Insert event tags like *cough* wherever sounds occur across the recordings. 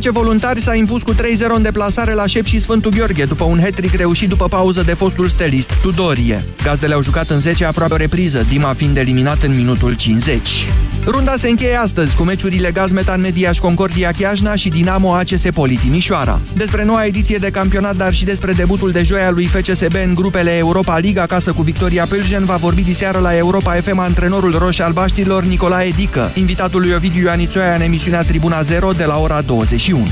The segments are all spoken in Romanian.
FC Voluntari s-a impus cu 3-0 în deplasare la Șep și Sfântul Gheorghe, după un hat reușit după pauză de fostul stelist, Tudorie. Gazdele au jucat în 10 aproape o repriză, Dima fiind eliminat în minutul 50. Runda se încheie astăzi cu meciurile Gazmetan Mediaș Concordia Chiajna și Dinamo ACS Poli Timișoara. Despre noua ediție de campionat, dar și despre debutul de joia lui FCSB în grupele Europa Liga acasă cu Victoria Pilsen va vorbi diseară la Europa FM antrenorul roșii albaștilor Nicolae Dică, invitatul lui Ovidiu Ioanițoia în emisiunea Tribuna 0 de la ora 21.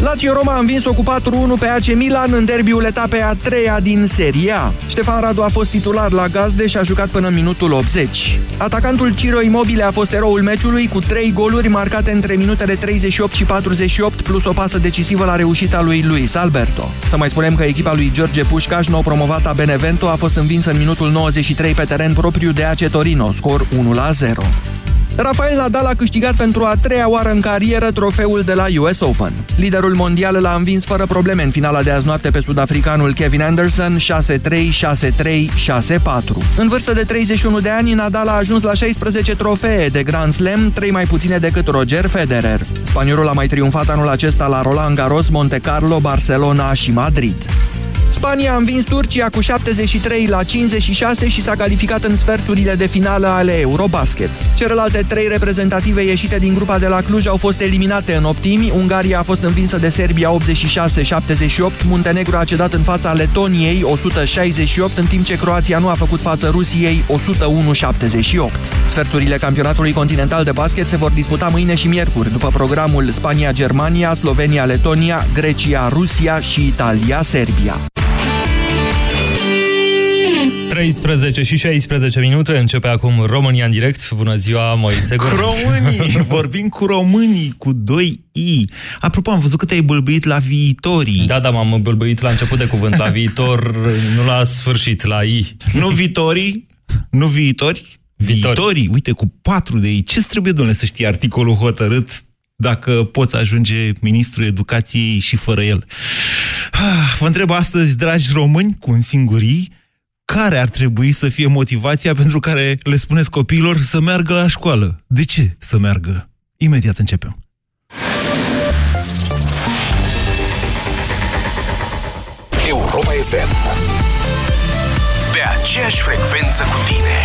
Lazio Roma a învins-o cu 4-1 pe AC Milan în derbiul etapei a treia din Serie A. Ștefan Radu a fost titular la gazde și a jucat până în minutul 80. Atacantul Ciro Immobile a fost eroul meciului cu 3 goluri marcate între minutele 38 și 48 plus o pasă decisivă la reușita lui Luis Alberto. Să mai spunem că echipa lui George Pușcaș, nou promovată Benevento, a fost învinsă în minutul 93 pe teren propriu de AC Torino, scor 1-0. Rafael Nadal a câștigat pentru a treia oară în carieră trofeul de la US Open. Liderul mondial l-a învins fără probleme în finala de azi noapte pe sudafricanul Kevin Anderson 6-3, 6-3, 6-4. În vârstă de 31 de ani, Nadal a ajuns la 16 trofee de Grand Slam, 3 mai puține decât Roger Federer. Spaniolul a mai triumfat anul acesta la Roland Garros, Monte Carlo, Barcelona și Madrid. Spania a învins Turcia cu 73 la 56 și s-a calificat în sferturile de finală ale Eurobasket. Celelalte trei reprezentative ieșite din grupa de la Cluj au fost eliminate în optimi. Ungaria a fost învinsă de Serbia 86-78, Muntenegru a cedat în fața Letoniei 168, în timp ce Croația nu a făcut față Rusiei 101-78. Sferturile campionatului continental de basket se vor disputa mâine și miercuri, după programul Spania-Germania, Slovenia-Letonia, Grecia-Rusia și Italia-Serbia. 13 și 16 minute, începe acum România în direct. Bună ziua, Moise Cu românii, *laughs* vorbim cu românii, cu 2 I. Apropo, am văzut că te-ai bâlbâit la viitorii. Da, da, m-am bâlbâit la început de cuvânt, la viitor, nu la sfârșit, la I. Nu viitorii? Nu viitori? Viitori. Viitorii, uite, cu 4 de I. Ce trebuie, domnule, să știi articolul hotărât dacă poți ajunge ministrul educației și fără el? Ah, vă întreb astăzi, dragi români, cu un singur I, care ar trebui să fie motivația pentru care le spuneți copiilor să meargă la școală? De ce să meargă? Imediat începem. Europa FM Pe aceeași frecvență cu tine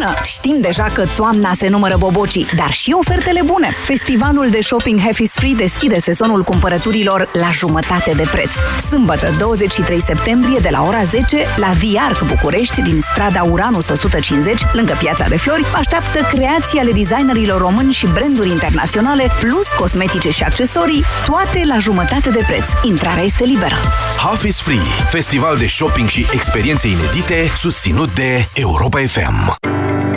Bună! Știm deja că toamna se numără bobocii, dar și ofertele bune. Festivalul de shopping Half is Free deschide sezonul cumpărăturilor la jumătate de preț. Sâmbătă, 23 septembrie, de la ora 10, la The Arc București, din strada Uranus 150, lângă Piața de Flori, așteaptă creații ale designerilor români și branduri internaționale, plus cosmetice și accesorii, toate la jumătate de preț. Intrarea este liberă. Half is Free, festival de shopping și experiențe inedite, susținut de Europa FM.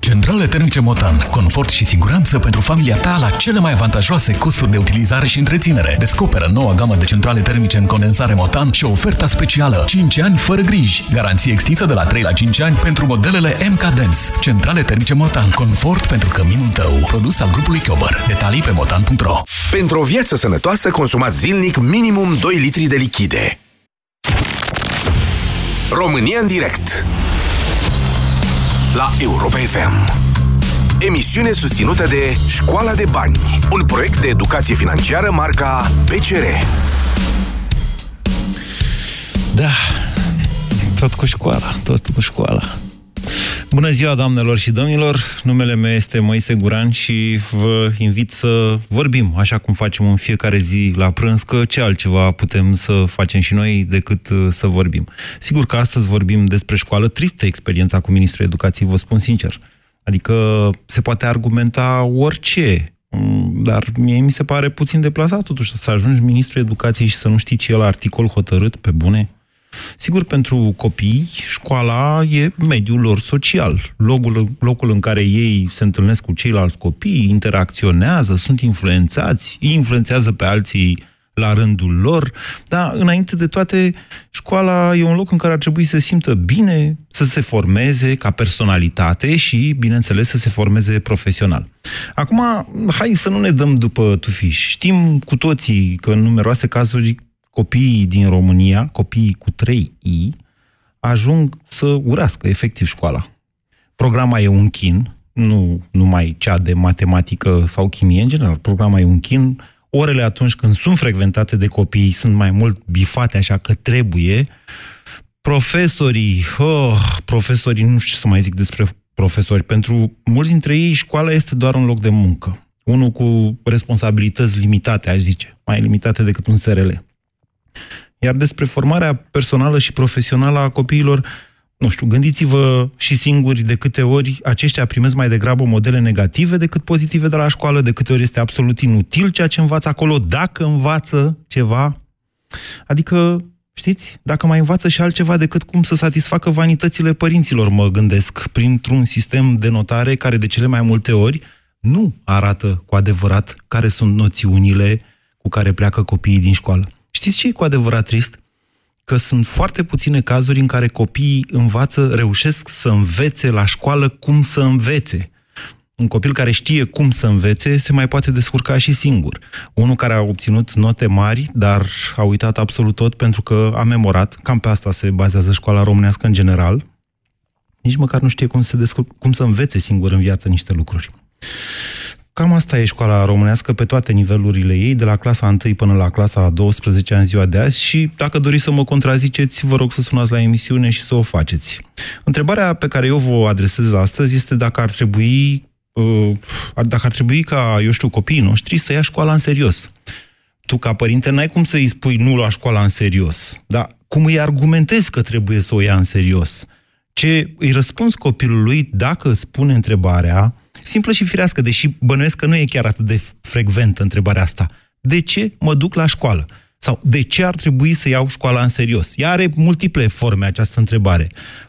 Centrale termice Motan. Confort și siguranță pentru familia ta la cele mai avantajoase costuri de utilizare și întreținere. Descoperă noua gamă de centrale termice în condensare Motan și oferta specială 5 ani fără griji. Garanție extinsă de la 3 la 5 ani pentru modelele MK Dance. Centrale termice Motan. Confort pentru căminul tău. Produs al grupului Chiober. Detalii pe motan.ro Pentru o viață sănătoasă, consumați zilnic minimum 2 litri de lichide. România în direct la Europa FM. Emisiune susținută de Școala de Bani, un proiect de educație financiară marca PCR. Da, tot cu școala, tot cu școala. Bună ziua, doamnelor și domnilor! Numele meu este Moise Guran și vă invit să vorbim, așa cum facem în fiecare zi la prânz, că ce altceva putem să facem și noi decât uh, să vorbim. Sigur că astăzi vorbim despre școală, tristă experiența cu Ministrul Educației, vă spun sincer. Adică se poate argumenta orice, mm, dar mie mi se pare puțin deplasat totuși să ajungi Ministrul Educației și să nu știi ce e la articol hotărât pe bune. Sigur, pentru copii, școala e mediul lor social, locul, locul în care ei se întâlnesc cu ceilalți copii, interacționează, sunt influențați, îi influențează pe alții la rândul lor, dar înainte de toate, școala e un loc în care ar trebui să se simtă bine, să se formeze ca personalitate și, bineînțeles, să se formeze profesional. Acum, hai să nu ne dăm după tufiș. Știm cu toții că în numeroase cazuri copiii din România, copiii cu 3 I, ajung să urască efectiv școala. Programa e un chin, nu numai cea de matematică sau chimie în general, programa e un chin, orele atunci când sunt frecventate de copii sunt mai mult bifate așa că trebuie, profesorii, oh, profesorii, nu știu ce să mai zic despre profesori, pentru mulți dintre ei școala este doar un loc de muncă. Unul cu responsabilități limitate, aș zice, mai limitate decât un SRL. Iar despre formarea personală și profesională a copiilor, nu știu, gândiți-vă și singuri de câte ori aceștia primesc mai degrabă modele negative decât pozitive de la școală, de câte ori este absolut inutil ceea ce învață acolo, dacă învață ceva. Adică, știți, dacă mai învață și altceva decât cum să satisfacă vanitățile părinților, mă gândesc, printr-un sistem de notare care de cele mai multe ori nu arată cu adevărat care sunt noțiunile cu care pleacă copiii din școală. Știți ce e cu adevărat trist? Că sunt foarte puține cazuri în care copiii învață, reușesc să învețe la școală cum să învețe. Un copil care știe cum să învețe se mai poate descurca și singur. Unul care a obținut note mari, dar a uitat absolut tot pentru că a memorat, cam pe asta se bazează școala românească în general, nici măcar nu știe cum să, descur- cum să învețe singur în viață niște lucruri. Cam asta e școala românească pe toate nivelurile ei, de la clasa 1 până la clasa 12 în ziua de azi și dacă doriți să mă contraziceți, vă rog să sunați la emisiune și să o faceți. Întrebarea pe care eu vă adresez astăzi este dacă ar trebui uh, dacă ar trebui ca, eu știu, copiii noștri să ia școala în serios. Tu, ca părinte, n-ai cum să-i spui nu la școala în serios, dar cum îi argumentezi că trebuie să o ia în serios? Ce îi răspunzi copilului dacă spune întrebarea simplă și firească, deși bănuiesc că nu e chiar atât de frecventă întrebarea asta. De ce mă duc la școală? Sau de ce ar trebui să iau școala în serios? Ea are multiple forme această întrebare.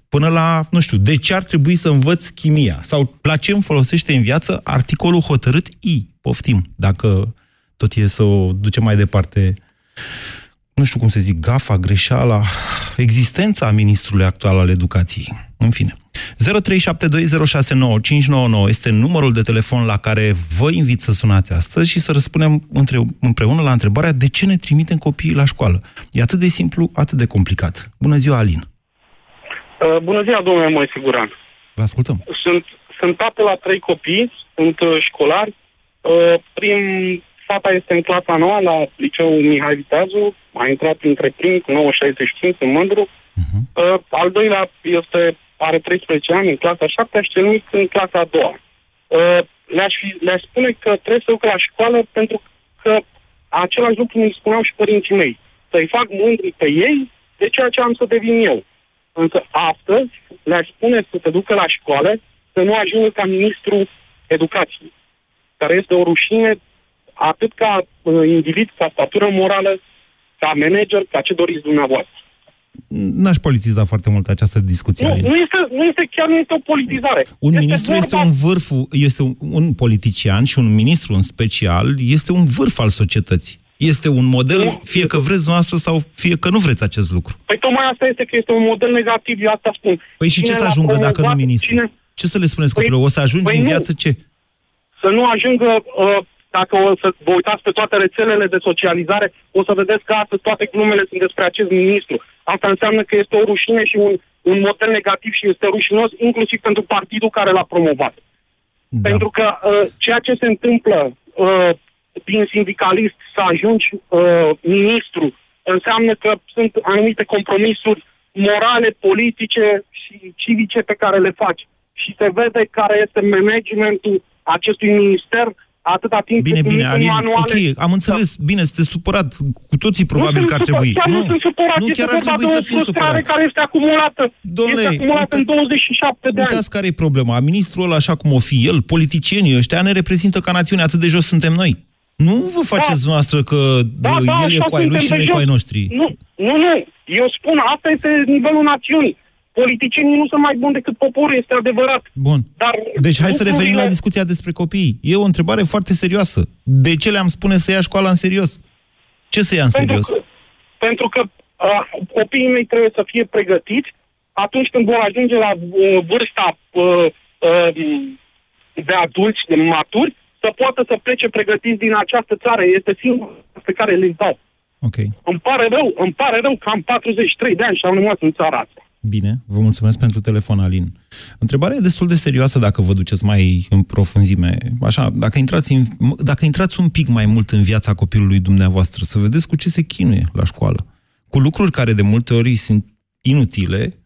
Până la, nu știu, de ce ar trebui să învăț chimia? Sau la ce îmi folosește în viață articolul hotărât I? Poftim, dacă tot e să o ducem mai departe nu știu cum să zic, gafa, greșeala, existența ministrului actual al educației. În fine. 0372069599 este numărul de telefon la care vă invit să sunați astăzi și să răspundem între, împreună la întrebarea de ce ne trimitem copiii la școală. E atât de simplu, atât de complicat. Bună ziua, Alin! Uh, bună ziua, domnule Moisiguran! Vă ascultăm! Sunt, sunt tată la trei copii, sunt uh, școlari. Uh, prim, fata este în clasa noua la liceul Mihai Viteazu, a intrat între primii cu 965 în Mândru. Uh-huh. Uh, al doilea este, are 13 ani în clasa 7 și cel mic în clasa a doua. Uh, le-aș, fi, le-aș spune că trebuie să duc la școală pentru că același lucru mi spuneau și părinții mei. Să-i fac mândri pe ei de ceea ce am să devin eu. Însă astăzi le-aș spune să te ducă la școală, să nu ajungă ca ministru educației, care este o rușine atât ca uh, individ, ca statură morală, ca manager, ca ce doriți dumneavoastră. N-aș politiza foarte mult această discuție. Nu, nu, este, nu este, chiar nu este o politizare. Un este ministru vorba... este un vârf, este un, un politician și un ministru în special este un vârf al societății. Este un model, nu. fie că vreți noastră sau fie că nu vreți acest lucru. Păi tocmai asta este că este un model negativ, eu asta spun. Păi și cine ce să ajungă dacă nu ministru? Cine... Ce să le spuneți păi, copilul? O să ajungi păi în viață ce? Să nu ajungă uh, dacă o să vă uitați pe toate rețelele de socializare, o să vedeți că astăzi toate glumele sunt despre acest ministru. Asta înseamnă că este o rușine și un, un model negativ și este rușinos inclusiv pentru partidul care l-a promovat. Da. Pentru că uh, ceea ce se întâmplă uh, din sindicalist să ajungi uh, ministru înseamnă că sunt anumite compromisuri morale, politice și civice pe care le faci. Și se vede care este managementul acestui minister atâta timp bine, bine, Alin, manuale... ok, am înțeles, da. bine, sunteți supărat, cu toții probabil că ar trebui. Chiar nu, nu sunt supărat, nu chiar ar trebui să fim supărați. care este acumulată, Domnule, este acumulată uitați, în 27 de uitați ani. care e problema. Ministrul ăla, așa cum o fi el, politicienii ăștia ne reprezintă ca națiune, atât de jos suntem noi. Nu vă faceți da. noastră că Da, da, el e așa cu ai lui și suntem noi pe cu ai jos. noștri. Nu, nu, nu. Eu spun, asta este nivelul națiunii. Politicienii nu sunt mai buni decât poporul, este adevărat. Bun. Dar Deci hai să revenim la lucrurile- discuția despre copii. E o întrebare foarte serioasă. De ce le-am spune să ia școala în serios? Ce să ia în serios? Pentru că, pentru că uh, copiii mei trebuie să fie pregătiți atunci când vor ajunge la uh, vârsta uh, uh, de adulți, de maturi, să poată să plece pregătiți din această țară. Este singurul pe care le dau. Ok. Îmi pare rău, îmi pare rău că am 43 de ani și am rămas în țara asta. Bine, vă mulțumesc pentru telefon, Alin. Întrebarea e destul de serioasă dacă vă duceți mai în profunzime. Așa, dacă intrați, în, dacă intrați un pic mai mult în viața copilului dumneavoastră, să vedeți cu ce se chinuie la școală. Cu lucruri care de multe ori sunt inutile,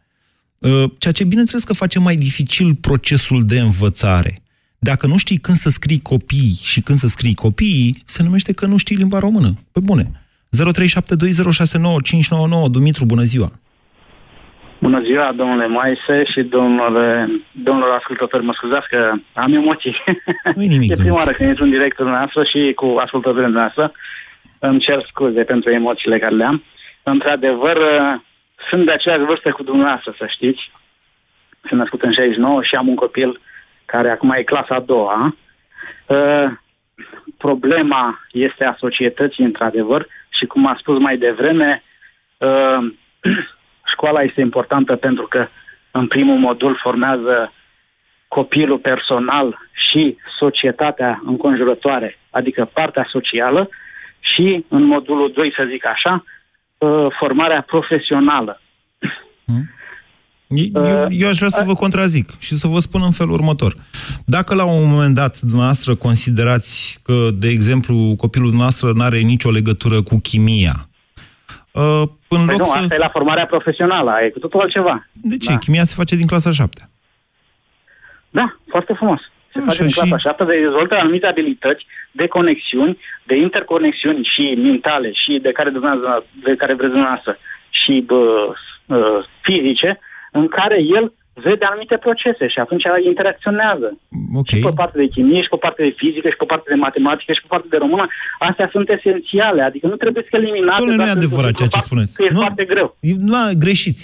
uh, ceea ce bineînțeles că face mai dificil procesul de învățare. Dacă nu știi când să scrii copii și când să scrii copiii, se numește că nu știi limba română. Pe bune. 0372069599 Dumitru, bună ziua! Bună ziua, domnule Maise și domnule, domnilor ascultători. Mă scuzați că am emoții. Nu-i nimic, *laughs* e prima Dumitru. oară când intru în direct dumneavoastră și cu ascultătorii dumneavoastră. Îmi cer scuze pentru emoțiile care le-am. Într-adevăr, uh, sunt de aceeași vârstă cu dumneavoastră, să știți. Sunt născut în 69 și am un copil care acum e clasa a doua. Uh, Problema este a societății, într-adevăr, și cum a spus mai devreme, uh, *clears throat* școala este importantă pentru că în primul modul formează copilul personal și societatea înconjurătoare, adică partea socială, și în modulul 2, să zic așa, uh, formarea profesională. Eu, eu aș vrea să vă contrazic și să vă spun în felul următor. Dacă la un moment dat dumneavoastră considerați că, de exemplu, copilul dumneavoastră nu are nicio legătură cu chimia, uh, în Păi loc nu, să... asta e la formarea profesională, e cu totul altceva. De ce? Da. Chimia se face din clasa 7. Da, foarte frumos. Se Așa, face în și- clasa 7, de dezvoltă anumite abilități de conexiuni, de interconexiuni și mentale și de care, dumneavoastră- de care vreți dumneavoastră și bă, uh, fizice, în care el vede anumite procese și atunci interacționează. Ok. Și pe partea de chimie, și pe partea de fizică, și pe partea de matematică, și pe partea de română. Astea sunt esențiale, adică nu trebuie să eliminate. Domnule, nu e doar pentru adevărat ceea ce faptul spuneți. Că e Nu. foarte greu. Nu, greșiți.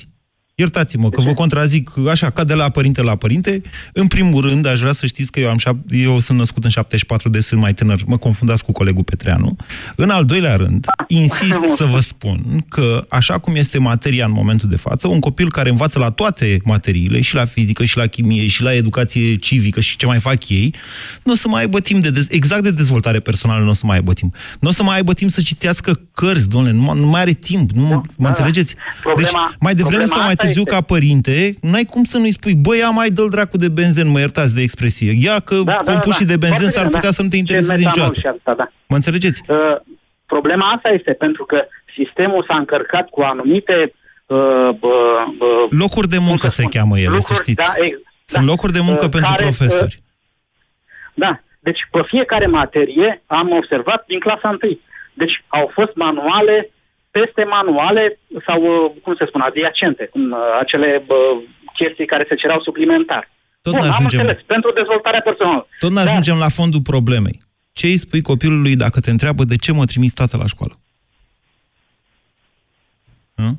Iertați-mă că vă contrazic așa, ca de la părinte la părinte. În primul rând, aș vrea să știți că eu, am șap- eu sunt născut în 74, de sunt mai tânăr. Mă confundați cu colegul Petreanu. În al doilea rând, insist să vă spun că, așa cum este materia în momentul de față, un copil care învață la toate materiile, și la fizică, și la chimie, și la educație civică, și ce mai fac ei, nu o să mai aibă timp de... Dez- exact de dezvoltare personală nu o să mai aibă timp. Nu o să mai aibă timp să citească cărți, domnule, nu, mai- nu mai are timp, nu, mă da. înțelegeți? Problema- deci, mai devreme problema sau mai asta târziu, este- ca părinte, n-ai cum să nu-i spui, băi, ia mai dă dracu de benzen, mă iertați de expresie. Ia că da, compușii de benzen Foarte s-ar bine, putea da. să nu te Ce intereseze metanol niciodată. și asta, da. Mă înțelegeți? Uh, problema asta este pentru că sistemul s-a încărcat cu anumite uh, uh, uh, Locuri de muncă se cheamă ele, să lucruri, știți. Da, ex, Sunt locuri de muncă Uh, pentru care, profesori. uh, da, deci pe fiecare materie am observat din clasa 1. Deci au fost manuale peste manuale sau, uh, cum se spune, adiacente, cum, uh, acele uh, chestii care se cerau suplimentar. Tot Bun, ne am ajungem- înțeles, pentru dezvoltarea personală. Tot ne ajungem la fondul problemei. Ce îi spui copilului dacă te întreabă de ce mă trimis tată la școală? Hă?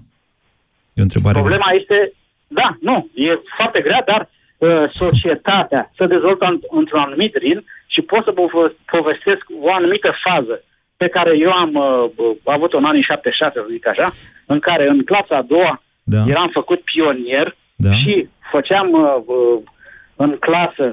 E o întrebare. Problema este, da, nu, e foarte grea, dar uh, societatea se dezvoltă în, într-un anumit ritm și pot să vă povestesc o anumită fază pe care eu am uh, uh, avut-o în anii 76, să zic așa, în care în clasa a doua Da. eram făcut pionier Da. și făceam uh, uh, în clasă,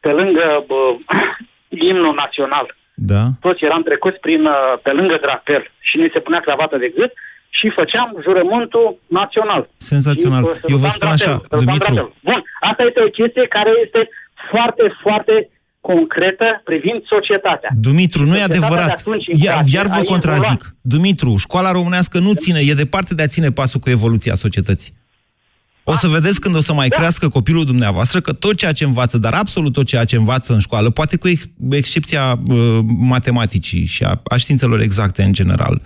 pe lângă uh, *clears throat* imnul național, Da. toți eram trecuți prin, uh, pe lângă drapel și ne se punea cravată de gât și făceam jurământul național. Senzațional. Și, uh, Eu vă sărutam spun drapel, așa, sărutam Dumitru. drapel. Bun, asta este o chestie care este foarte, foarte concretă privind societatea. Dumitru, nu e Societatea de adevărat. atunci Ia, încoace iar vă a contrazic. evoluat. Dumitru, școala românească nu ține, e departe de a ține pasul cu evoluția societății. O să vedeți când o să mai crească copilul dumneavoastră că tot ceea ce învață, dar absolut tot ceea ce învață în școală, poate cu ex- excepția uh, matematicii și a, a științelor exacte în general,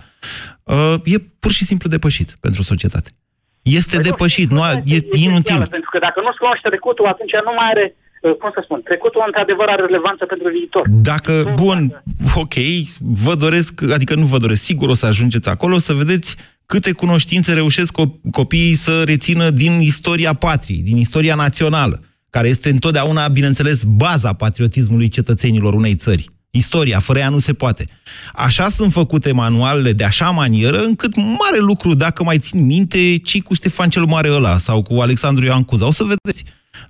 uh, e pur și simplu depășit pentru societate. Este Păi nu, depășit, știți, nu, a, asta e esențială, inutil. Pentru că dacă nu-ți cunoaște trecutul, atunci nu mai are uh, cum să spun, trecutul într-adevăr are relevanță pentru viitor. Dacă, bun, ok, vă doresc, adică nu vă doresc, sigur o să ajungeți acolo să vedeți câte cunoștințe reușesc copiii să rețină din istoria patriei, din istoria națională, care este întotdeauna, bineînțeles, baza patriotismului cetățenilor unei țări. Istoria, fără ea nu se poate. Așa sunt făcute manualele de așa manieră, încât mare lucru, dacă mai țin minte, ci cu Ștefan cel Mare ăla sau cu Alexandru Ioan Cuza. O să vedeți.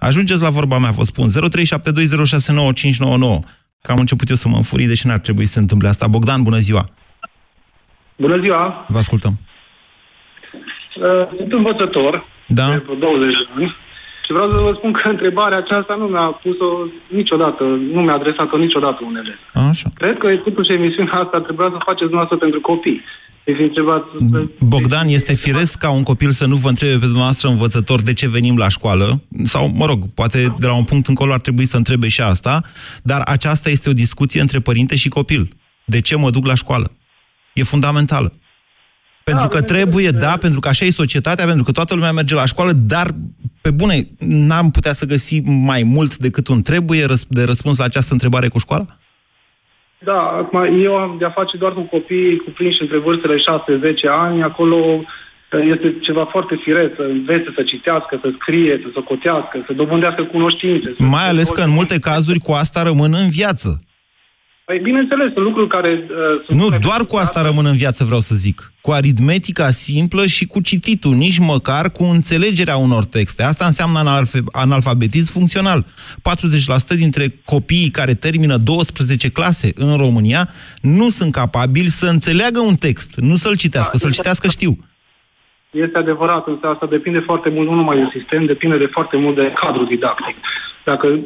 Ajungeți la vorba mea, vă spun. 0372069599. Că am început eu să mă înfurii, deși n-ar trebui să se întâmple asta. Bogdan, bună ziua! Bună ziua! Vă ascultăm. Uh, sunt învățător da? de 20 de ani și vreau să vă spun că întrebarea aceasta nu mi-a pus-o niciodată, nu mi-a adresat-o niciodată un elev. Așa. Cred că totuși emisiunea asta trebuia să faceți dumneavoastră pentru copii. Bogdan, este firesc ca un copil să nu vă întrebe pe dumneavoastră învățător de ce venim la școală, sau, mă rog, poate de la un punct încolo ar trebui să întrebe și asta, dar aceasta este o discuție între părinte și copil. De ce mă duc la școală? E fundamentală. Pentru da, că trebuie, da, pentru că așa e societatea, pentru că toată lumea merge la școală, dar, pe bune, n-am putea să găsim mai mult decât un trebuie de răspuns la această întrebare cu școala? Da, acum eu am de-a face doar cu copii cuprinși între vârstele 6-10 ani, acolo este ceva foarte firesc, să învețe să citească, să scrie, să socotească, să dobândească cunoștințe. Mai ales că în multe cazuri cu asta rămân în viață. Păi, bineînțeles, sunt lucruri care... Uh, nu, doar cu asta rămân în viață, vreau să zic. Cu aritmetica simplă și cu cititul, nici măcar cu înțelegerea unor texte. Asta înseamnă analf- analfabetism funcțional. 40% dintre copiii care termină 12 clase în România nu sunt capabili să înțeleagă un text, nu să-l citească, da, să-l citească știu. Este adevărat, însă asta depinde foarte mult, nu numai de sistem, depinde de foarte mult de cadru didactic. Dacă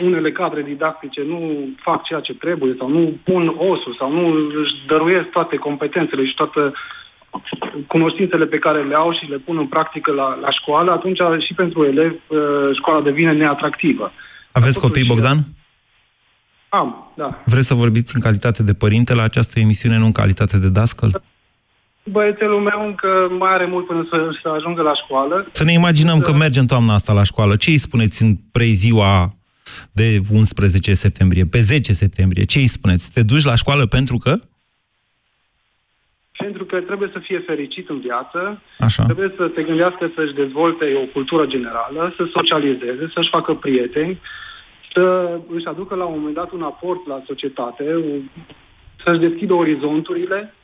unele cadre didactice nu fac ceea ce trebuie sau nu pun osul sau nu își dăruiesc toate competențele și toate cunoștințele pe care le au și le pun în practică la, la școală, atunci și pentru elev uh, școala devine neatractivă. Aveți copii, Bogdan? Am, da. Vreți să vorbiți în calitate de părinte la această emisiune, nu în calitate de dascăl? Băiețelul meu încă mai are mult până să, să ajungă la școală. Să ne imaginăm că merge în toamna asta la școală. Ce îi spuneți în preziua de 11 septembrie, pe 10 septembrie, ce îi spuneți? Te duci la școală pentru că? Pentru că trebuie să fie fericit în viață, Așa. trebuie să se gândească să-și dezvolte o cultură generală, să socializeze, să-și facă prieteni, să își aducă la un moment dat un aport la societate, să-și deschidă orizonturile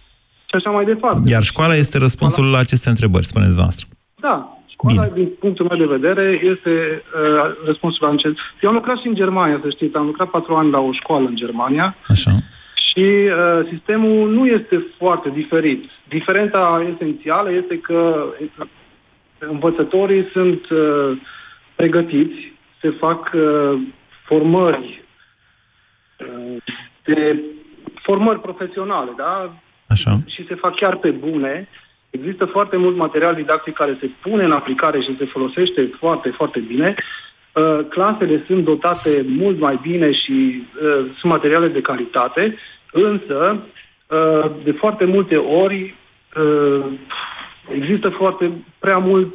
și așa mai departe. Iar școala este răspunsul la aceste întrebări, spuneți voastră. Da, Școala, Bine. din punctul meu de vedere, este uh, răspunsul la încet. Eu am lucrat și în Germania, să știți. Am lucrat patru ani la o școală în Germania. Așa. Și uh, sistemul nu este foarte diferit. Diferența esențială este că învățătorii sunt uh, pregătiți, se fac uh, formări uh, de formări profesionale, da? Așa. Și se fac chiar pe bune Există foarte mult material didactic care se pune în aplicare și se folosește foarte, foarte bine. Uh, clasele sunt dotate mult mai bine și uh, sunt materiale de calitate, însă uh, de foarte multe ori există foarte prea mult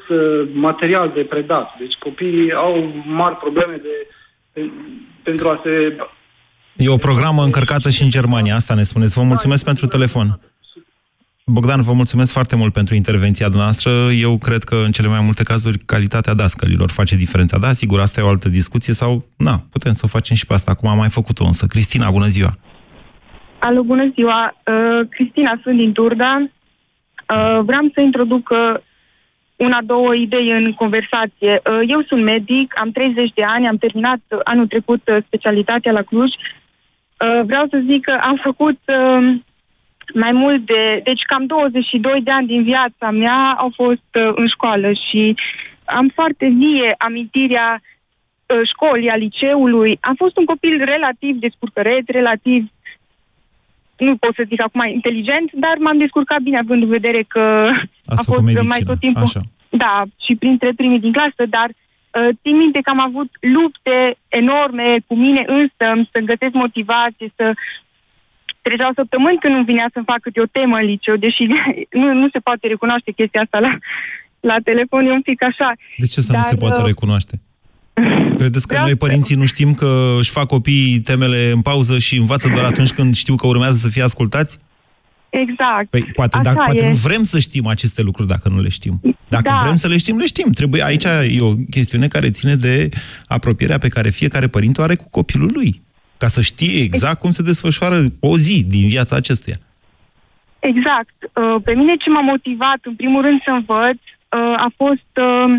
material de predat. Deci copiii au mari probleme de, de pentru a se... E o programă încărcată și în Germania, asta ne spuneți. Vă mulțumesc pentru telefon. Bogdan, vă mulțumesc foarte mult pentru intervenția noastră. Eu cred că în cele mai multe cazuri calitatea dascălilor face diferența. Da, sigur, asta e o altă discuție sau, na, putem să o facem și pe asta, cum am mai făcut-o însă. Cristina, bună ziua! Alo, bună ziua! Uh, Cristina, sunt din Turda. Uh, vreau să introduc uh, una, două idei în conversație. Uh, eu sunt medic, am 30 de ani, am terminat anul trecut uh, specialitatea la Cluj. Uh, vreau să zic că am făcut... Uh, mai mult de... Deci cam 22 de ani din viața mea au fost uh, în școală și am foarte vie amintirea uh, școlii, a liceului. Am fost un copil relativ descurcăreț, relativ nu pot să zic acum inteligent, dar m-am descurcat bine având în vedere că a fost medicină. mai tot timpul... Așa. Da, și printre primii din clasă, dar uh, țin minte că am avut lupte enorme cu mine însă, să găsesc motivație, să treceau săptămâni când nu vinea să-mi fac câte o temă în liceu, deși *laughs* nu, nu se poate recunoaște chestia asta la, la telefon, e un pic așa. De ce să Dar, nu se poate uh, recunoaște? *laughs* Credeți că Vreau noi, să- părinții, nu știm că își fac copiii temele în pauză și învață doar atunci când știu că urmează să fie ascultați? Exact. Păi poate, Așa dacă, poate e. nu vrem să știm aceste lucruri dacă nu le știm. Dacă Da. vrem să le știm, le știm. Trebuie, aici e o chestiune care ține de apropierea pe care fiecare părinte o are cu copilul lui. Ca să știe exact cum se desfășoară o zi din viața acestuia. Exact. Uh, Pe mine ce m-a motivat, în primul rând, să învăț, uh, a fost uh,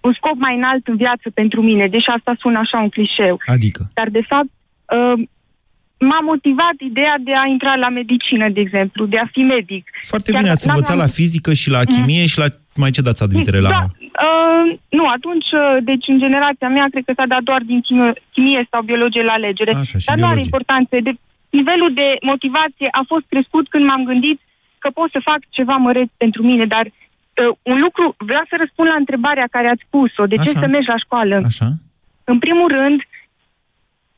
un scop mai înalt în viață pentru mine, deși asta sună așa un clișeu. Adică? Dar, de fapt, uh, m-a motivat ideea de a intra la medicină, de exemplu, de a fi medic. Foarte Chiar bine, ați n-aveam- învățat la fizică și la chimie și la mai ce dați admitere la... Da, uh, nu, atunci, uh, deci în generația mea, cred că s-a dat doar din chimie, chimie sau biologie la alegere. Așa, și Dar nu are biologie. importanță. De, nivelul de motivație a fost crescut când m-am gândit că pot să fac ceva măreț pentru mine, dar uh, un lucru, vreau să răspund la întrebarea care ați pus-o, de ce Așa. să mergi la școală? Așa? În primul rând,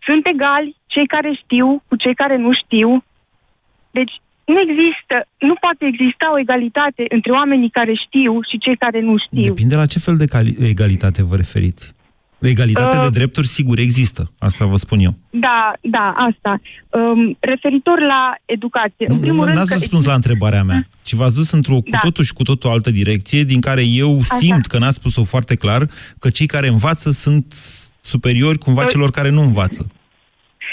sunt egali cei care știu cu cei care nu știu. Deci nu există, nu poate exista o egalitate între oamenii care știu și cei care nu știu. Depinde la ce fel de cali- egalitate vă referiți. Egalitate Uh, de drepturi, sigur, există. Asta vă spun eu. Da, da, asta. Um, referitor la educație, în primul Nu, rând... N-ați că răspuns la întrebarea mea, ci v-ați dus într-o cu Da. totul și cu totul altă direcție, din care eu simt că n-ați spus-o foarte clar, că cei care învață sunt superiori cumva Păi- celor care nu învață.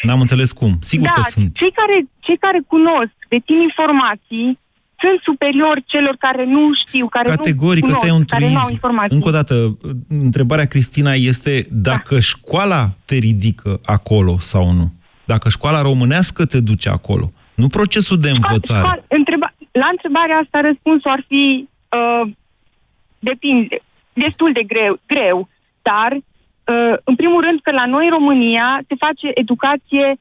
N-am înțeles cum. Sigur da, că sunt. Cei care, cei care cunosc, dețin informații, sunt superiori celor care nu știu, care Categoric, nu ăsta cunosc, e un care nu au truism. informații. Încă o dată, întrebarea, Cristina, este dacă școala te ridică acolo sau nu. Dacă școala românească te duce acolo. Nu procesul de învățare. Școal- Întreba, la întrebarea asta răspunsul ar fi uh, depinde, destul de greu, greu dar uh, în primul rând că la noi în România se face educație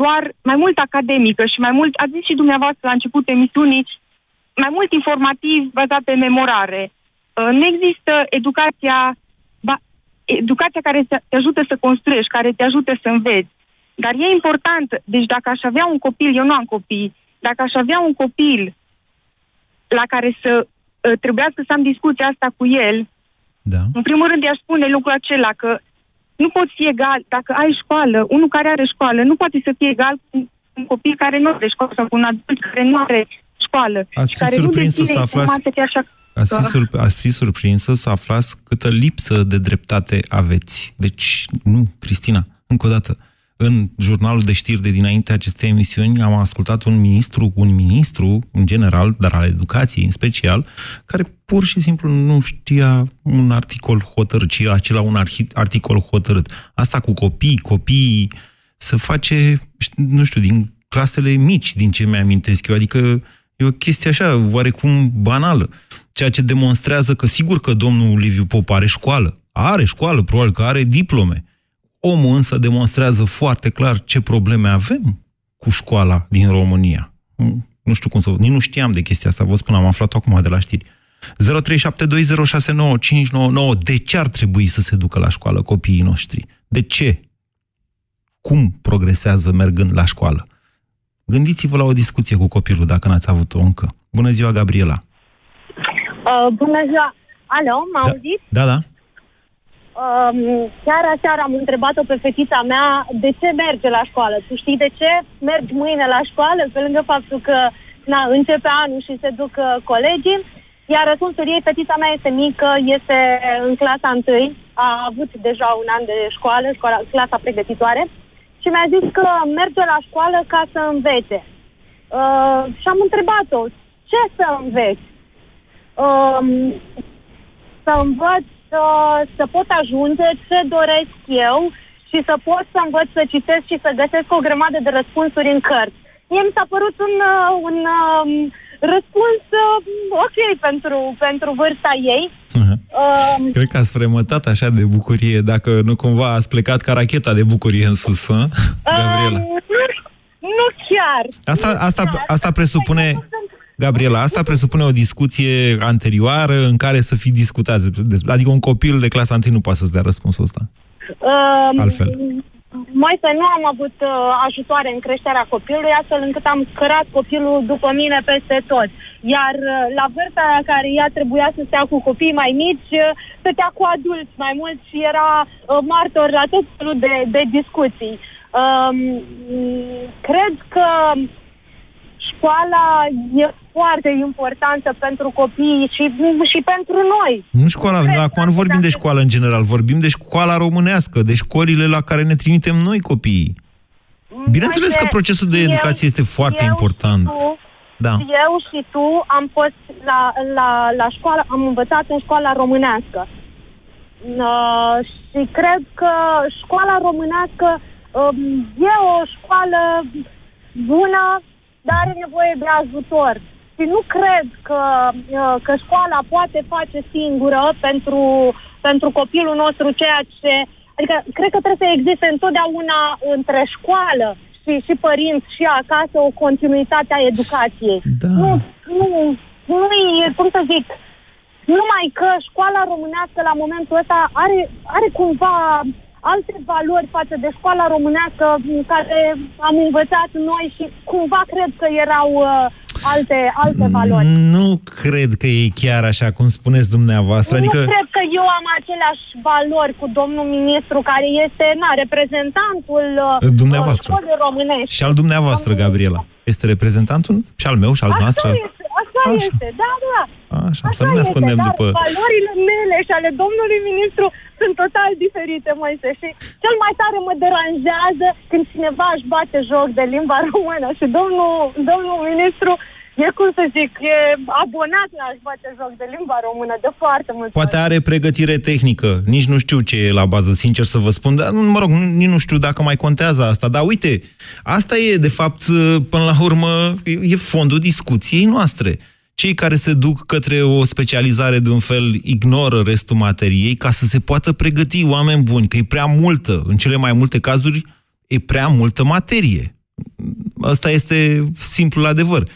doar mai mult academică și mai mult, ați zis și dumneavoastră la începutul emisiunii, mai mult informativ bazat pe memorare. Uh, nu există educația, ba, educația care te te ajută să construiești, care te ajută să înveți. Dar e important, deci dacă aș avea un copil, eu nu am copii, dacă aș avea un copil la care să uh, trebuiască să am discuția asta cu el, da. în primul rând i-aș spune lucrul acela că nu poți fi egal, dacă ai școală, unul care are școală, nu poate să fie egal cu un copil care nu are școală sau cu un adult care nu are școală. Ați și fi care surprinsă nu deține să aflați- informația chiar așa. Ați fi, surp- ați fi surprinsă să aflați câtă lipsă de dreptate aveți. Deci, nu, Cristina, încă o dată, în jurnalul de știri de dinainte acestei emisiuni am ascultat un ministru, un ministru în general, dar al educației în special, care pur și simplu nu știa un articol hotărât, ci acela un arhi- articol hotărât. Asta cu copii, copiii, să face, nu știu, din clasele mici, din ce mi-amintesc eu, adică E o chestie așa, oarecum banală. Ceea ce demonstrează că sigur că domnul Liviu Pop are școală. Are școală, probabil că are diplome. Omul însă demonstrează foarte clar ce probleme avem cu școala din România. Nu știu cum să... Nici nu știam de chestia asta, vă spun, am aflat acum de la știri. 0372069599. De ce ar trebui să se ducă la școală copiii noștri? De ce? Cum progresează mergând la școală? Gândiți-vă la o discuție cu copilul, dacă n-ați avut-o încă. Bună ziua, Gabriela! Uh, bună ziua! Alo, m-a Da. auzit? Da, da. Um, chiar aseară am întrebat-o pe fetița mea de ce merge la școală. Tu știi de ce mergi mâine la școală, pe lângă faptul că na, începe anul și se duc uh, colegii? Iar răspunsul ei, fetița mea este mică, este în clasa 1, a avut deja un an de școală, școala, clasa pregătitoare, și mi-a zis că merge la școală ca să învețe. Uh, și am întrebat-o, ce să înveți? Um, să învăț să, să pot ajunge ce doresc eu și să pot să învăț să citesc și să găsesc o grămadă de răspunsuri în cărți. Mie mi s-a părut un, uh, un um, răspuns uh, ok pentru, pentru vârsta ei. Um, Cred că ați fremătat așa de bucurie, dacă nu cumva ați plecat ca racheta de bucurie în sus, hă? Gabriela. um, nu chiar. Asta, asta, asta presupune, Gabriela, asta presupune o discuție anterioară în care să fi discutați. despre- Adică un copil de clasa 1 nu poate să-ți dea răspunsul ăsta. Um, Altfel. mai să nu am avut uh, ajutoare în creșterea copilului, astfel încât am scărat copilul după mine peste tot. Iar uh, la vârsta la care ea trebuia să stea cu copii mai mici, uh, stătea cu adulți mai mult și era uh, martor la tot felul de, de discuții. Um, cred că școala e foarte importantă pentru copii și, și pentru noi. Nu școala, Cred acum că nu vorbim de dacă- școală în general, vorbim de școala românească, de școlile la care ne trimitem noi copiii. Bineînțeles că Uite, procesul de eu- educație este foarte eu important. și tu- Da. Eu și tu am fost la, la, la școală, am învățat în școala românească. Uh, și cred că școala românească um, e o școală bună, dar are nevoie de ajutor. Și nu cred că, uh, că școala poate face singură pentru, pentru copilul nostru ceea ce... Adică cred că trebuie să existe întotdeauna între școală și, și părinți și acasă o continuitate a educației. Da. Nu, nu, nu e, cum să zic, numai că școala românească la momentul ăsta are, are cumva alte valori față de școala românească în care am învățat noi și cumva cred că erau uh, alte, alte valori. Nu cred că e chiar așa cum spuneți dumneavoastră. Adică, Nu cred că eu am aceleași valori cu domnul ministru care este na, reprezentantul uh, Dumneavoastră. școlii românești. și al dumneavoastră, Gabriela. Este reprezentantul și al meu și al Așa noastră? este, așa, este, da, da. Așa, să Așa nu ne este, ascundem dar după... valorile mele și ale domnului ministru sunt total diferite, Moise. Și cel mai tare mă deranjează când cineva își bate joc de limba română și domnul, domnul ministru e, cum să zic, e abonat la a-și bate joc de limba română de foarte mult. Poate are pregătire tehnică, nici nu știu ce e la bază, sincer să vă spun, dar mă rog, nici nu știu dacă mai contează asta, dar uite, asta e de fapt, până la urmă, e e fondul discuției noastre. Cei care se duc către o specializare de un fel ignoră restul materiei ca să se poată pregăti oameni buni, că e prea multă, în cele mai multe cazuri, e prea multă materie. Asta este simplul adevăr.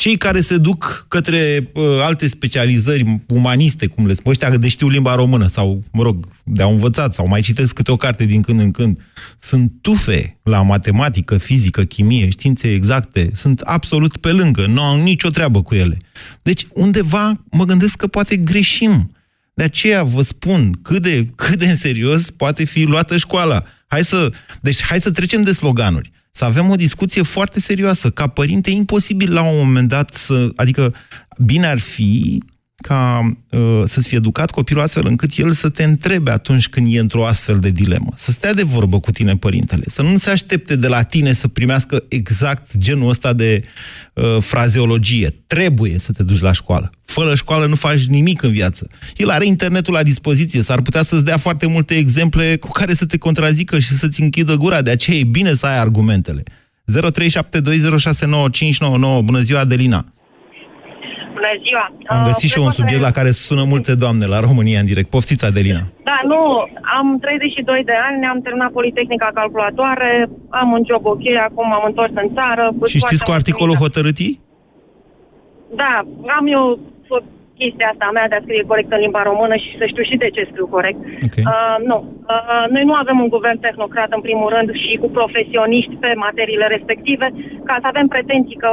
Cei care se duc către uh, alte specializări umaniste, cum le spun, ăștia de știu limba română sau, mă rog, de-au învățat sau mai citesc câte o carte din când în când, sunt tufe la matematică, fizică, chimie, științe exacte, sunt absolut pe lângă, nu au nicio treabă cu ele. Deci, undeva mă gândesc că poate greșim. De aceea vă spun cât de, cât de în serios poate fi luată școala. Hai să, deci hai să trecem de sloganuri. Să avem o discuție foarte serioasă. Ca părinte, e imposibil la un moment dat să... Adică, bine ar fi ca uh, să-ți fie educat copilul astfel încât el să te întrebe atunci când e într-o astfel de dilemă. Să stea de vorbă cu tine, părintele. Să nu se aștepte de la tine să primească exact genul ăsta de uh, frazeologie. Trebuie să te duci la școală. Fără școală nu faci nimic în viață. El are internetul la dispoziție, s-ar putea să-ți dea foarte multe exemple cu care să te contrazică și să-ți închidă gura. De aceea e bine să ai argumentele. 0372069599. Bună ziua, Adelina! Bună ziua! Am găsit și eu un subiect la care sună multe doamne la România în direct. Poftiți, Adelina. Da, nu, am 32 de ani, am terminat Politehnica Calculatoare, am un job ok, acum am întors în țară. cu Și știți foarte cu articolul mulțumită. hotărâtii? Da, am eu fă- chestia asta mea de a scrie corect în limba română și să știu și de ce scriu corect. Okay. Uh, nu, uh, noi nu avem un guvern tehnocrat în primul rând și cu profesioniști pe materiile respective ca să avem pretenții că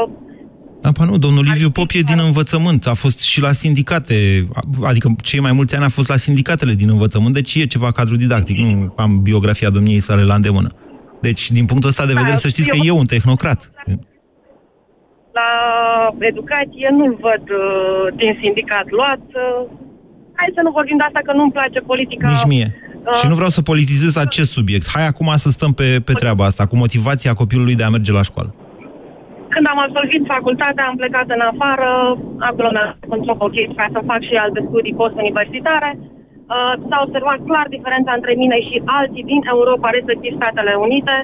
Da, pa nu, domnul Liviu Pop e din învățământ, a fost și la sindicate, a- adică cei mai mulți ani a fost la sindicatele din învățământ, deci e ceva cadru didactic, nu am biografia domniei sale la îndemână. Deci, din punctul ăsta de Da, vedere, să știți că eu- e un tehnocrat. la educație nu-l văd uh, din sindicat luat. Uh, hai să nu vorbim de asta că nu-mi place politica. Nici mie. Uh, Și nu vreau să politizez acest subiect. Hai acum să stăm pe, pe treaba asta, cu motivația copilului de a merge la școală. Când am absolvit facultatea, am plecat în afară, acolo mi-am un job ok ca să fac și alte studii post-universitare. Uh, s-a observat clar diferența între mine și alții din Europa, respectiv Statele Unite.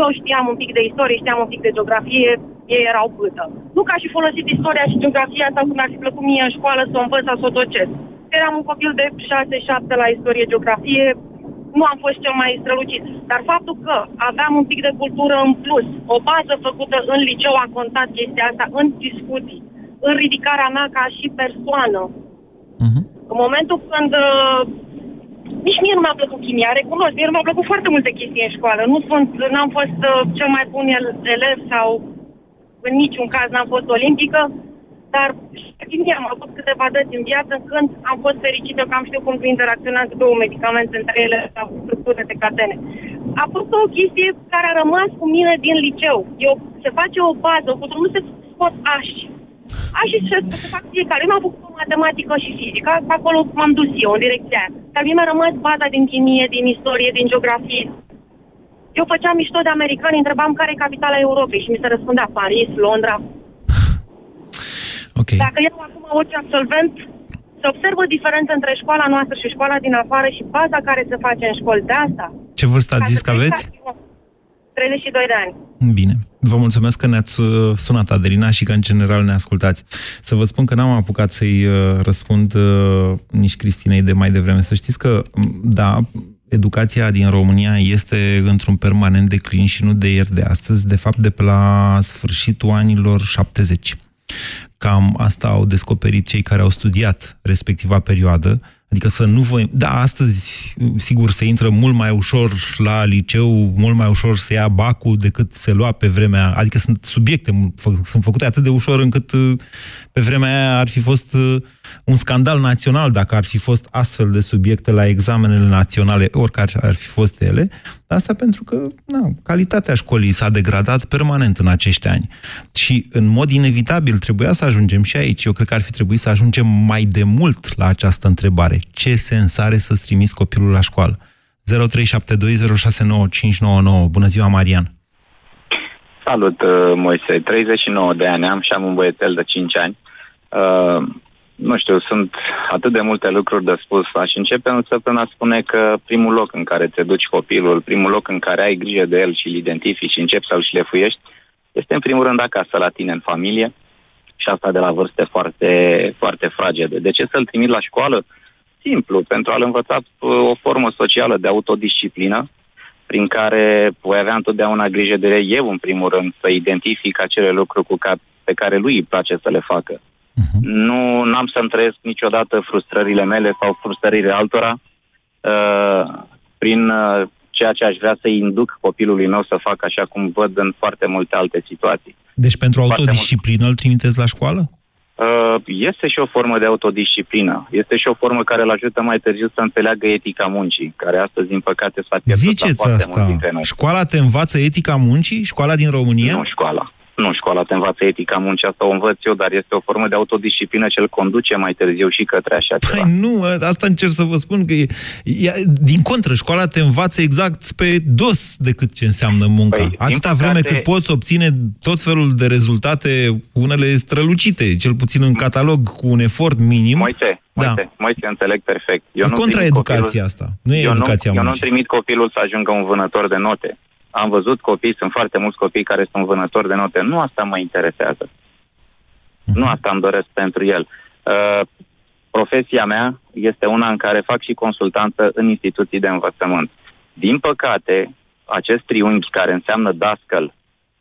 Eu știam un pic de istorie, știam un pic de geografie, ei erau pâtă. Nu ca și folosit istoria și geografia sau cum ar fi plăcut mie în școală să o învăț sau să o docez. Eram un copil de 6-7 la istorie-geografie, nu am fost cel mai strălucit. Dar faptul că aveam un pic de cultură în plus, o bază făcută în liceu a contat chestia asta, în discuții, în ridicarea mea ca și persoană. Mhm. În momentul când uh, nici mie nu mi-a plăcut chimia, recunosc, mie nu mi-a plăcut foarte multe chestii în școală. Nu sunt, n-am fost uh, cel mai bun el- elev sau în niciun caz n-am fost olimpică, dar chimia am avut câteva dăți în viață când am fost fericită că am știut cum interacționează două medicamente între ele sau structură de catene. A fost o chestie care a rămas cu mine din liceu. Eu, se face o bază, cu nu se scot ași. Ași și se fac fiecare. Eu m-am făcut o matematică și fizică, acolo m-am dus eu, în direcția aia. Dar mie mi-a rămas baza din chimie, din istorie, din geografie. Eu făceam mișto de americani, întrebam care e capitala Europei și mi se răspundea Paris, Londra. Ok. Dacă eu acum orice absolvent se observă diferență între școala noastră și școala din afară și baza care se face în școli de asta. Ce vârstă ați zis că aveți? 32 de ani. Bine. Vă mulțumesc că ne-ați uh, sunat, Adelina, și că în general ne ascultați. Să vă spun că n-am apucat să-i uh, răspund uh, nici Cristinei de mai devreme. Să știți că, m, da, educația din România este într-un permanent declin și nu de ieri de astăzi, de fapt de pe la sfârșitul anilor 70. Cam asta au descoperit cei care au studiat respectiva perioadă, adică să nu vă... Da, astăzi, sigur, se intră mult mai ușor la liceu, mult mai ușor să ia bacul decât se lua pe vremea... Adică sunt subiecte, fă- sunt făcute atât de ușor încât uh, pe vremea aia ar fi fost uh, un scandal național dacă ar fi fost astfel de subiecte la examenele naționale, oricare ar fi fost ele. Asta pentru că na, calitatea școlii s-a degradat permanent în acești ani. Și în mod inevitabil trebuia să ajungem și aici. Eu cred că ar fi trebuit să ajungem mai de mult la această întrebare. Ce sens are să-ți trimiți copilul la școală? 0372069599. Bună ziua, Marian! Salut, uh, Moise. 39 de ani am și am un băiețel de 5 ani. Uh, nu știu, sunt atât de multe lucruri de spus. Aș începe însă până a spune că primul loc în care te duci copilul, primul loc în care ai grijă de el și îl identifici și începi să-l șlefuiești, este în primul rând acasă la tine, în familie, și asta de la vârste foarte, foarte fragede. De ce să-l trimit la școală? Simplu, pentru a-l învăța uh, o formă socială de autodisciplină, prin care voi avea întotdeauna grijă de eu, în primul rând, să identific acele lucruri cu ca- pe care lui îi place să le facă. Nu am să-mi trăiesc niciodată frustrările mele sau frustrările altora uh, prin uh, ceea ce aș vrea să-i induc copilului meu să facă așa cum văd în foarte multe alte situații. Deci pentru Foarte autodisciplină îl trimiteți la școală? Uh, este și o formă de autodisciplină. Este și o formă care îl ajută mai târziu să înțeleagă etica muncii, care astăzi, din păcate, s-a pierdut la Ziceți foarte mulți asta. dintre noi. Școala te învață etica muncii? Școala din România? Nu școala. Nu școala te învață etica muncii, asta o învăț eu, dar este o formă de autodisciplină ce îl conduce mai târziu și către așa ceva. Păi nu, asta încerc să vă spun că e, e, din contră, școala te învață exact pe dos decât ce înseamnă munca. Păi, din Atâta păcate- vreme cât poți obține tot felul de rezultate, unele strălucite, cel puțin în catalog, cu un efort minim. Moise, Da. Moise, Moise, înțeleg perfect. Eu E nu contra trimit educației copilul- asta. Nu e eu educația nu, eu nu muncii. trimit copilul să ajungă un vânător de note. Am văzut copii, sunt foarte mulți copii care sunt vânători de note. Nu asta mă interesează. Mhm. Nu asta îmi doresc pentru el. Uh, profesia mea este una în care fac și consultanță în instituții de învățământ. Din păcate, acest triunghi care înseamnă dascăl,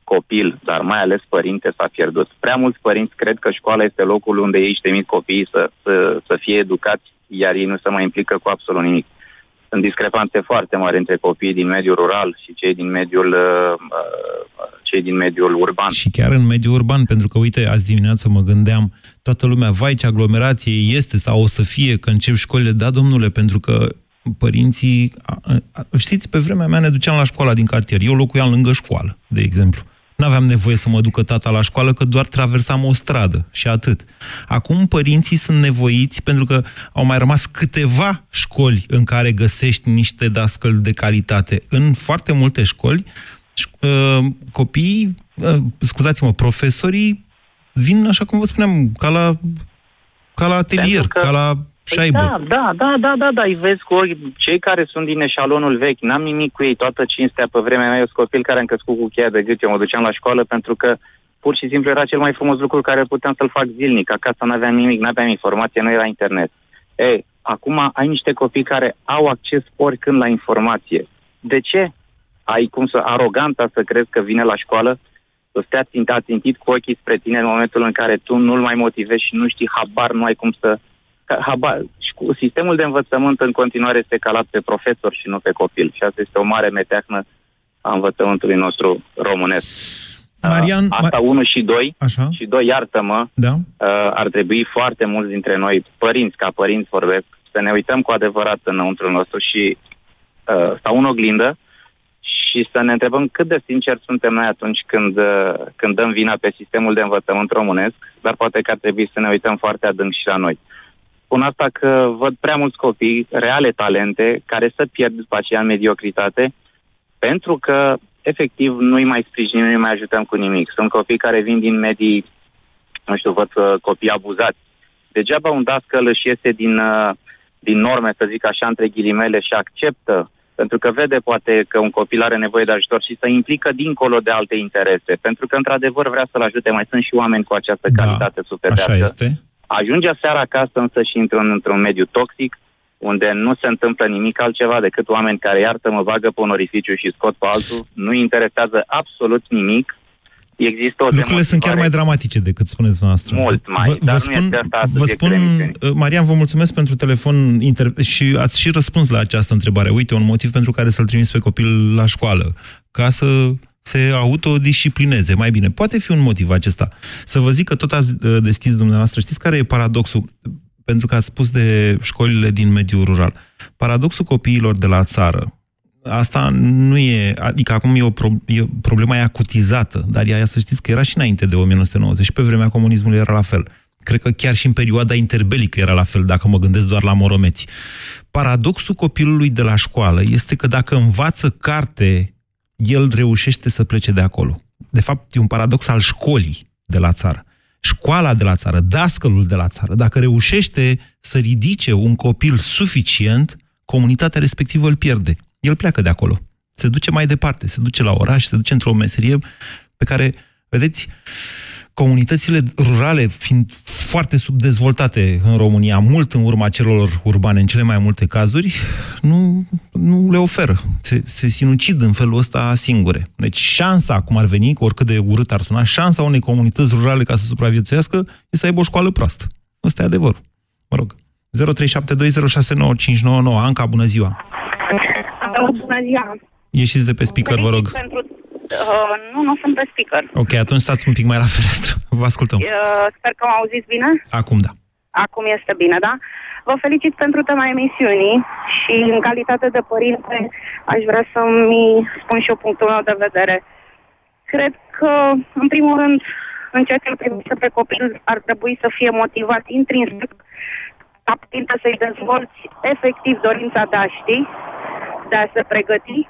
copil, dar mai ales părinte, s-a pierdut. Prea mulți părinți cred că școala este locul unde ei își trimit copiii să, să, să fie educați, iar ei nu se mai implică cu absolut nimic. Sunt discrepanțe foarte mari între copiii din mediul rural și cei din mediul, uh, uh, cei din mediul urban. Și chiar în mediul urban, pentru că, uite, azi dimineață mă gândeam, toată lumea, vai ce aglomerație este sau o să fie că încep școlile. Da, domnule, pentru că părinții... a- a- Știți, pe vremea mea ne duceam la școala din cartier. Eu locuiam lângă școală, de exemplu. N-aveam nevoie să mă ducă tata la școală, că doar traversam o stradă și atât. Acum părinții sunt nevoiți pentru că au mai rămas câteva școli în care găsești niște dascăli de calitate. În foarte multe școli, ș- uh, copiii, uh, scuzați-mă, profesorii vin, așa cum vă spuneam, ca la, ca la atelier, Pentru că- ca la șaibă. Da, da, da, da, da, da, îi vezi cu ochi. Cei care sunt din eșalonul vechi, n-am nimic cu ei, toată cinstea pe vremea mea, eu sunt copil care am crescut cu cheia de gât, eu mă duceam la școală pentru că pur și simplu era cel mai frumos lucru care puteam să-l fac zilnic. Acasă n-aveam nimic, n-aveam informație, nu era internet. Ei, acum ai niște copii care au acces oricând la informație. De ce? Ai cum să, aroganța să crezi că vine la școală, să stea țintat, țintit cu ochii spre tine în momentul în care tu nu-l mai motivezi și nu știi habar, nu ai cum să... Că, habar, șco- sistemul de învățământ în continuare este calat pe profesor și nu pe copil. Și asta este o mare meteahnă a învățământului nostru românesc. Marian, Uh, asta unu și doi. Așa. Și doi, iartă-mă, Da? uh, ar trebui foarte mulți dintre noi, părinți ca părinți vorbesc, să ne uităm cu adevărat înăuntru nostru și uh, sau în oglindă și să ne întrebăm cât de sincer suntem noi atunci când, uh, când dăm vina pe sistemul de învățământ românesc, dar poate că ar trebui să ne uităm foarte adânc și la noi. Spun asta că văd prea mulți copii, reale talente, care să pierd după aceea în mediocritate, pentru că efectiv nu-i mai sprijinim, nu-i mai ajutăm cu nimic. Sunt copii care vin din medii, nu știu, văd uh, copii abuzați. Degeaba un dascăl își iese din, uh, din norme, să zic așa, între ghilimele și acceptă pentru că vede poate că un copil are nevoie de ajutor și să implică dincolo de alte interese. Pentru că, într-adevăr, vrea să-l ajute. Mai sunt și oameni cu această Da, calitate superioară. Așa este. Ajunge seara acasă însă și într-un, într-un mediu toxic, unde nu se întâmplă nimic altceva decât oameni care, iartă mă bagă pe un orificiu și scot pe altul, nu interesează absolut nimic. Există o Lucrurile sunt chiar mai dramatice decât spuneți dumneavoastră. Mult mai, vă, dar vă nu spun, este asta vă subiectul spun emisiunii. uh, Marian, vă mulțumesc pentru telefon inter- și ați și răspuns la această întrebare. Uite, un motiv pentru care să-l trimis pe copil la școală, ca să se autodisciplineze mai bine. Poate fi un motiv acesta. Să vă zic că tot ați uh, deschis dumneavoastră. Știți care e paradoxul? Pentru că ați spus de școlile din mediul rural. Paradoxul copiilor de la țară, Asta nu e, adică acum e o pro, e, problema e acutizată, dar ea, să știți că era și înainte de 1990 și pe vremea comunismului era la fel. Cred că chiar și în perioada interbelică era la fel, dacă mă gândesc doar la moromeți. Paradoxul copilului de la școală este că dacă învață carte, el reușește să plece de acolo. De fapt, e un paradox al școlii de la țară. Școala de la țară, dascălul de la țară, dacă reușește să ridice un copil suficient, comunitatea respectivă îl pierde el pleacă de acolo. Se duce mai departe, se duce la oraș, se duce într-o meserie pe care, vedeți, comunitățile rurale fiind foarte subdezvoltate în România, mult în urma celor urbane în cele mai multe cazuri, nu, nu le oferă. Se, se sinucid în felul ăsta singure. Deci șansa, cum ar veni, cu oricât de urât ar suna, șansa unei comunități rurale ca să supraviețuiască e să aibă o școală proastă. Ăsta e adevărul. Mă rog. 0372069599. Anca, bună ziua! Bună ziua! Ieșiți de pe speaker, vă rog. Pentru, uh, nu, nu sunt pe speaker. Ok, atunci stați un pic mai la fereastră. Vă ascultăm. Uh, sper că mă auziți bine. Acum da. Acum este bine, da? Vă felicit pentru tema emisiunii și în calitate de părinte aș vrea să-mi spun și eu punctul meu de vedere. Cred că, în primul rând, în ceea ce îl privește pe copil, ar trebui să fie motivat intrinsec ca părinte să-i dezvolți efectiv dorința de a ști, de a se pregăti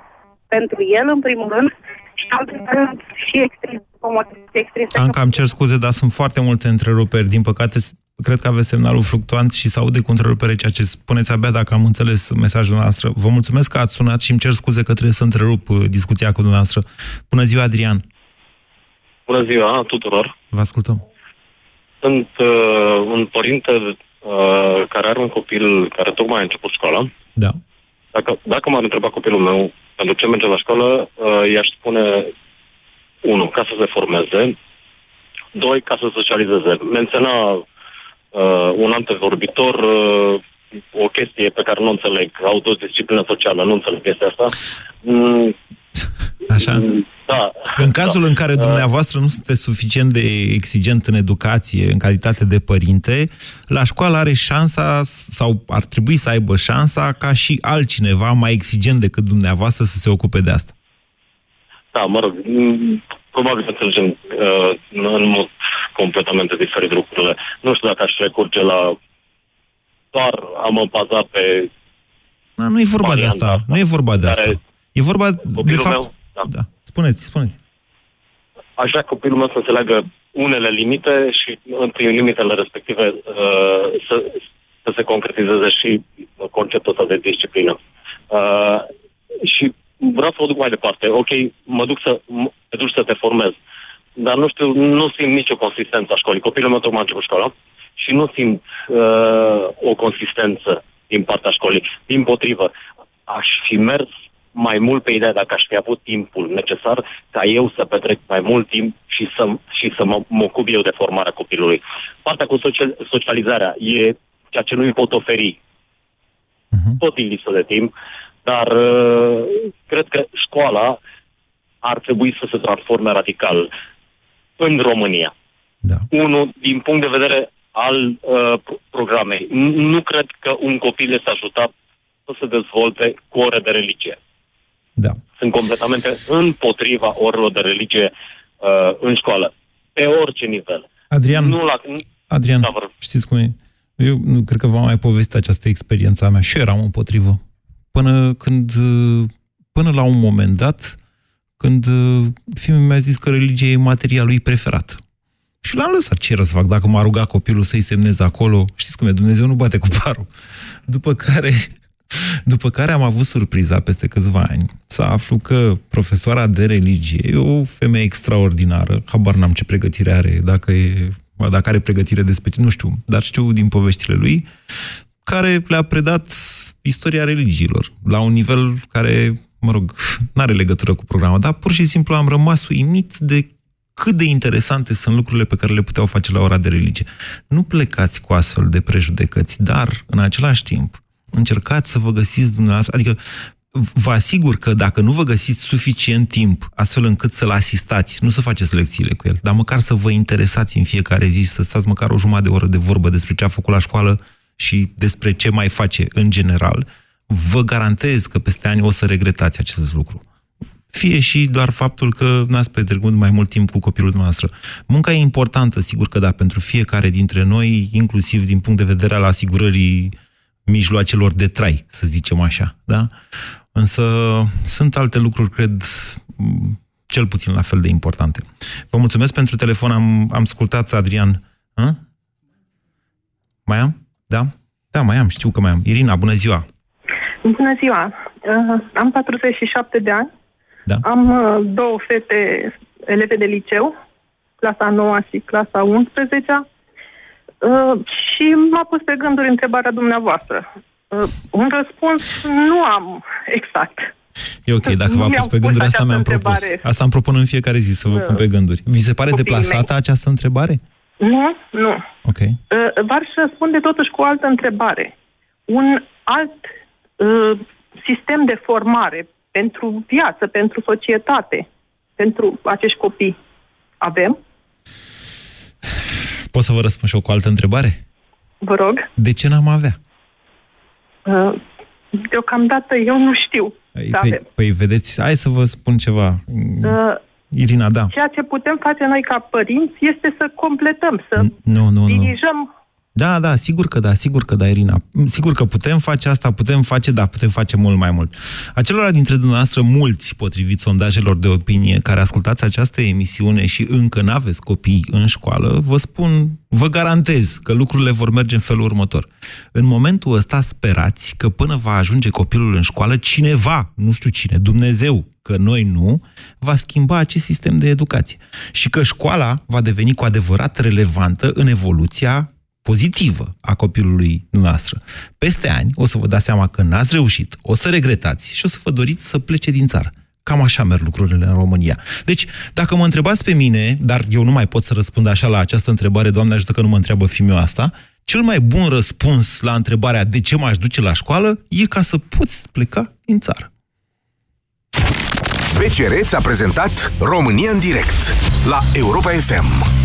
pentru el, în primul rând, și în al doilea rând și extrin, o motivație extrinsă. Anca, îmi cer scuze, dar sunt foarte multe întreruperi. Din păcate, cred că aveți semnalul fluctuant și se aude cu întrerupere ceea ce spuneți abia dacă am înțeles mesajul noastră. Vă mulțumesc că ați sunat și îmi cer scuze că trebuie să întrerup uh, discuția cu dumneavoastră. Bună ziua, Adrian! Bună ziua tuturor! Vă ascultăm. Sunt uh, un părinte uh, care are un copil care tocmai a început școala. Da. Dacă, dacă m-ar întreba copilul meu pentru ce merge la școală, uh, i-aș spune, unu, ca să se formeze, doi, ca să socializeze. Menționa uh, un antevorbitor uh, o chestie pe care nu o înțeleg, autodisciplină socială, nu înțeleg chestia asta. Mm, Așa? da. În cazul în care dumneavoastră nu sunteți suficient de exigent în educație, în calitate de părinte, la școală are șansa, sau ar trebui să aibă șansa, ca și altcineva mai exigent decât dumneavoastră să se ocupe de asta. Da, mă rog, mm, probabil înțelegem uh, în mod completamente diferit lucrurile. Nu știu dacă aș recurge la doar a mă baza pe Da, nu e vorba de varianta asta. Nu e vorba de asta. care E vorba, de copilul fapt... meu, da. Da. Spuneți, spuneți. aș vrea copilul meu să înțeleagă unele limite și în- prin limitele respective uh, să, să se concretizeze și conceptul ăsta de disciplină. Uh, și vreau să o duc mai departe. Ok, mă duc să, m- te duci să te formez, dar nu știu, nu simt nicio consistență a școlii. Copilul meu tocmai a început școala și nu simt uh, o consistență din partea școlii. Din potrivă, aș fi mers mai mult pe ideea dacă aș fi avut timpul necesar ca eu să petrec mai mult timp și să, și să mă, mă ocup eu de formarea copilului. Partea cu social, socializarea e ceea ce nu îi pot oferi uh-huh. tot din lipsă de timp, dar uh, cred că școala ar trebui să se transforme radical în România. Da. Unul, din punct de vedere al uh, programei, nu cred că un copil este ajutat să se dezvolte cu ore de religie. Da. Sunt completamente împotriva orelor de religie uh, în școală, pe orice nivel. Adrian, nu la, Adrian da, știți cum e? Eu nu cred că v-am mai povestit această experiență a mea și eu eram împotrivă. Până când, până la un moment dat, când fiul mi-a zis că religia e materia lui preferat. Și l-am lăsat ce să fac dacă m-a rugat copilul să-i semneze acolo. Știți cum e, Dumnezeu nu bate cu parul. După care, după care am avut surpriza peste câțiva ani să aflu că profesoara de religie e o femeie extraordinară, habar n-am ce pregătire are, dacă e dacă are pregătire de special, nu știu, dar știu din poveștile lui, care le-a predat istoria religiilor la un nivel care, mă rog, nu are legătură cu programul, dar pur și simplu am rămas uimit de cât de interesante sunt lucrurile pe care le puteau face la ora de religie. Nu plecați cu astfel de prejudecăți, dar, în același timp, încercați să vă găsiți dumneavoastră, adică vă asigur că dacă nu vă găsiți suficient timp astfel încât să-l asistați, nu să faceți lecțiile cu el, dar măcar să vă interesați în fiecare zi, să stați măcar o jumătate de oră de vorbă despre ce a făcut la școală și despre ce mai face în general, vă garantez că peste ani o să regretați acest lucru. Fie și doar faptul că n-ați petrecut mai mult timp cu copilul dumneavoastră. Munca e importantă, sigur că da, pentru fiecare dintre noi, inclusiv din punct de vedere al asigurării mijloacelor de trai, să zicem așa. Da? Însă sunt alte lucruri, cred, cel puțin la fel de importante. Vă mulțumesc pentru telefon, am, am ascultat, Adrian. Hă? Mai am? Da? Da, mai am, știu că mai am. Irina, bună ziua! Bună ziua! Uh, am 47 de ani. Da. Am uh, două fete eleve de liceu, clasa 9 și clasa 11 uh, și m-a pus pe gânduri întrebarea dumneavoastră. Uh, un răspuns nu am exact. E ok, dacă v-a pus pe gânduri, asta mi-am propus. Asta îmi propun în fiecare zi, să vă pun pe gânduri. Vi se pare deplasată mei. această întrebare? Nu, nu. Ok. Uh, v-aș răspunde totuși cu o altă întrebare. Un alt uh, sistem de formare pentru viață, pentru societate, pentru acești copii, avem? Pot să vă răspund și eu cu o altă întrebare? Vă rog. De ce n-am avea? Uh, deocamdată eu nu știu. Păi, păi, păi vedeți, hai să vă spun ceva. Uh, Irina, da. Ceea ce putem face noi ca părinți este să completăm, să nu, nu, dirijăm nu. Da, da, sigur că da, sigur că da, Irina. Sigur că putem face asta, putem face, da, putem face mult mai mult. Acelora dintre dumneavoastră, mulți, potrivit sondajelor de opinie, care ascultați această emisiune și încă n-aveți copii în școală, vă spun, vă garantez că lucrurile vor merge în felul următor. În momentul ăsta sperați că până va ajunge copilul în școală, cineva, nu știu cine, Dumnezeu, că noi nu, va schimba acest sistem de educație. Și că școala va deveni cu adevărat relevantă în evoluția pozitivă a copilului noastră. Peste ani o să vă dați seama că n-ați reușit, o să regretați și o să vă doriți să plece din țară. Cam așa merg lucrurile în România. Deci, dacă mă întrebați pe mine, dar eu nu mai pot să răspund așa la această întrebare, Doamne ajută că nu mă întreabă fiul asta, cel mai bun răspuns la întrebarea de ce m-aș duce la școală e ca să poți pleca din țară. BCR ți-a prezentat România în direct la Europa FM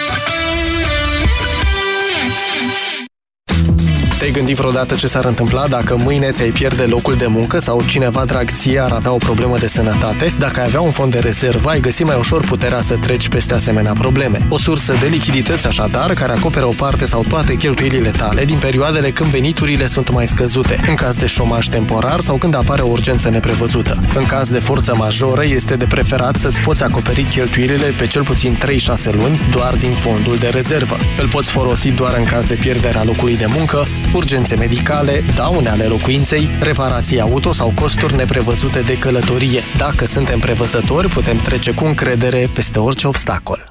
Te-ai gândit vreodată ce s-ar întâmpla dacă mâine ți-ai pierde locul de muncă sau cineva drag ție ar avea o problemă de sănătate? Dacă ai avea un fond de rezervă, ai găsi mai ușor puterea să treci peste asemenea probleme. O sursă de lichidități așadar, care acoperă o parte sau toate cheltuielile tale din perioadele când veniturile sunt mai scăzute, în caz de șomaj temporar sau când apare o urgență neprevăzută. În caz de forță majoră, este de preferat să-ți poți acoperi cheltuielile pe cel puțin 3-6 luni doar din fondul de rezervă. Îl poți folosi doar în caz de pierderea locului de muncă, urgențe medicale, daune ale locuinței, reparații auto sau costuri neprevăzute de călătorie. Dacă suntem prevăzători, putem trece cu încredere peste orice obstacol.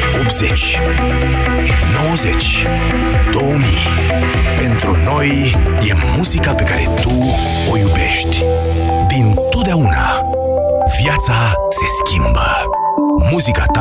80, 90, 2000. Pentru noi e muzica pe care tu o iubești. Din totdeauna, viața se schimbă. Muzica ta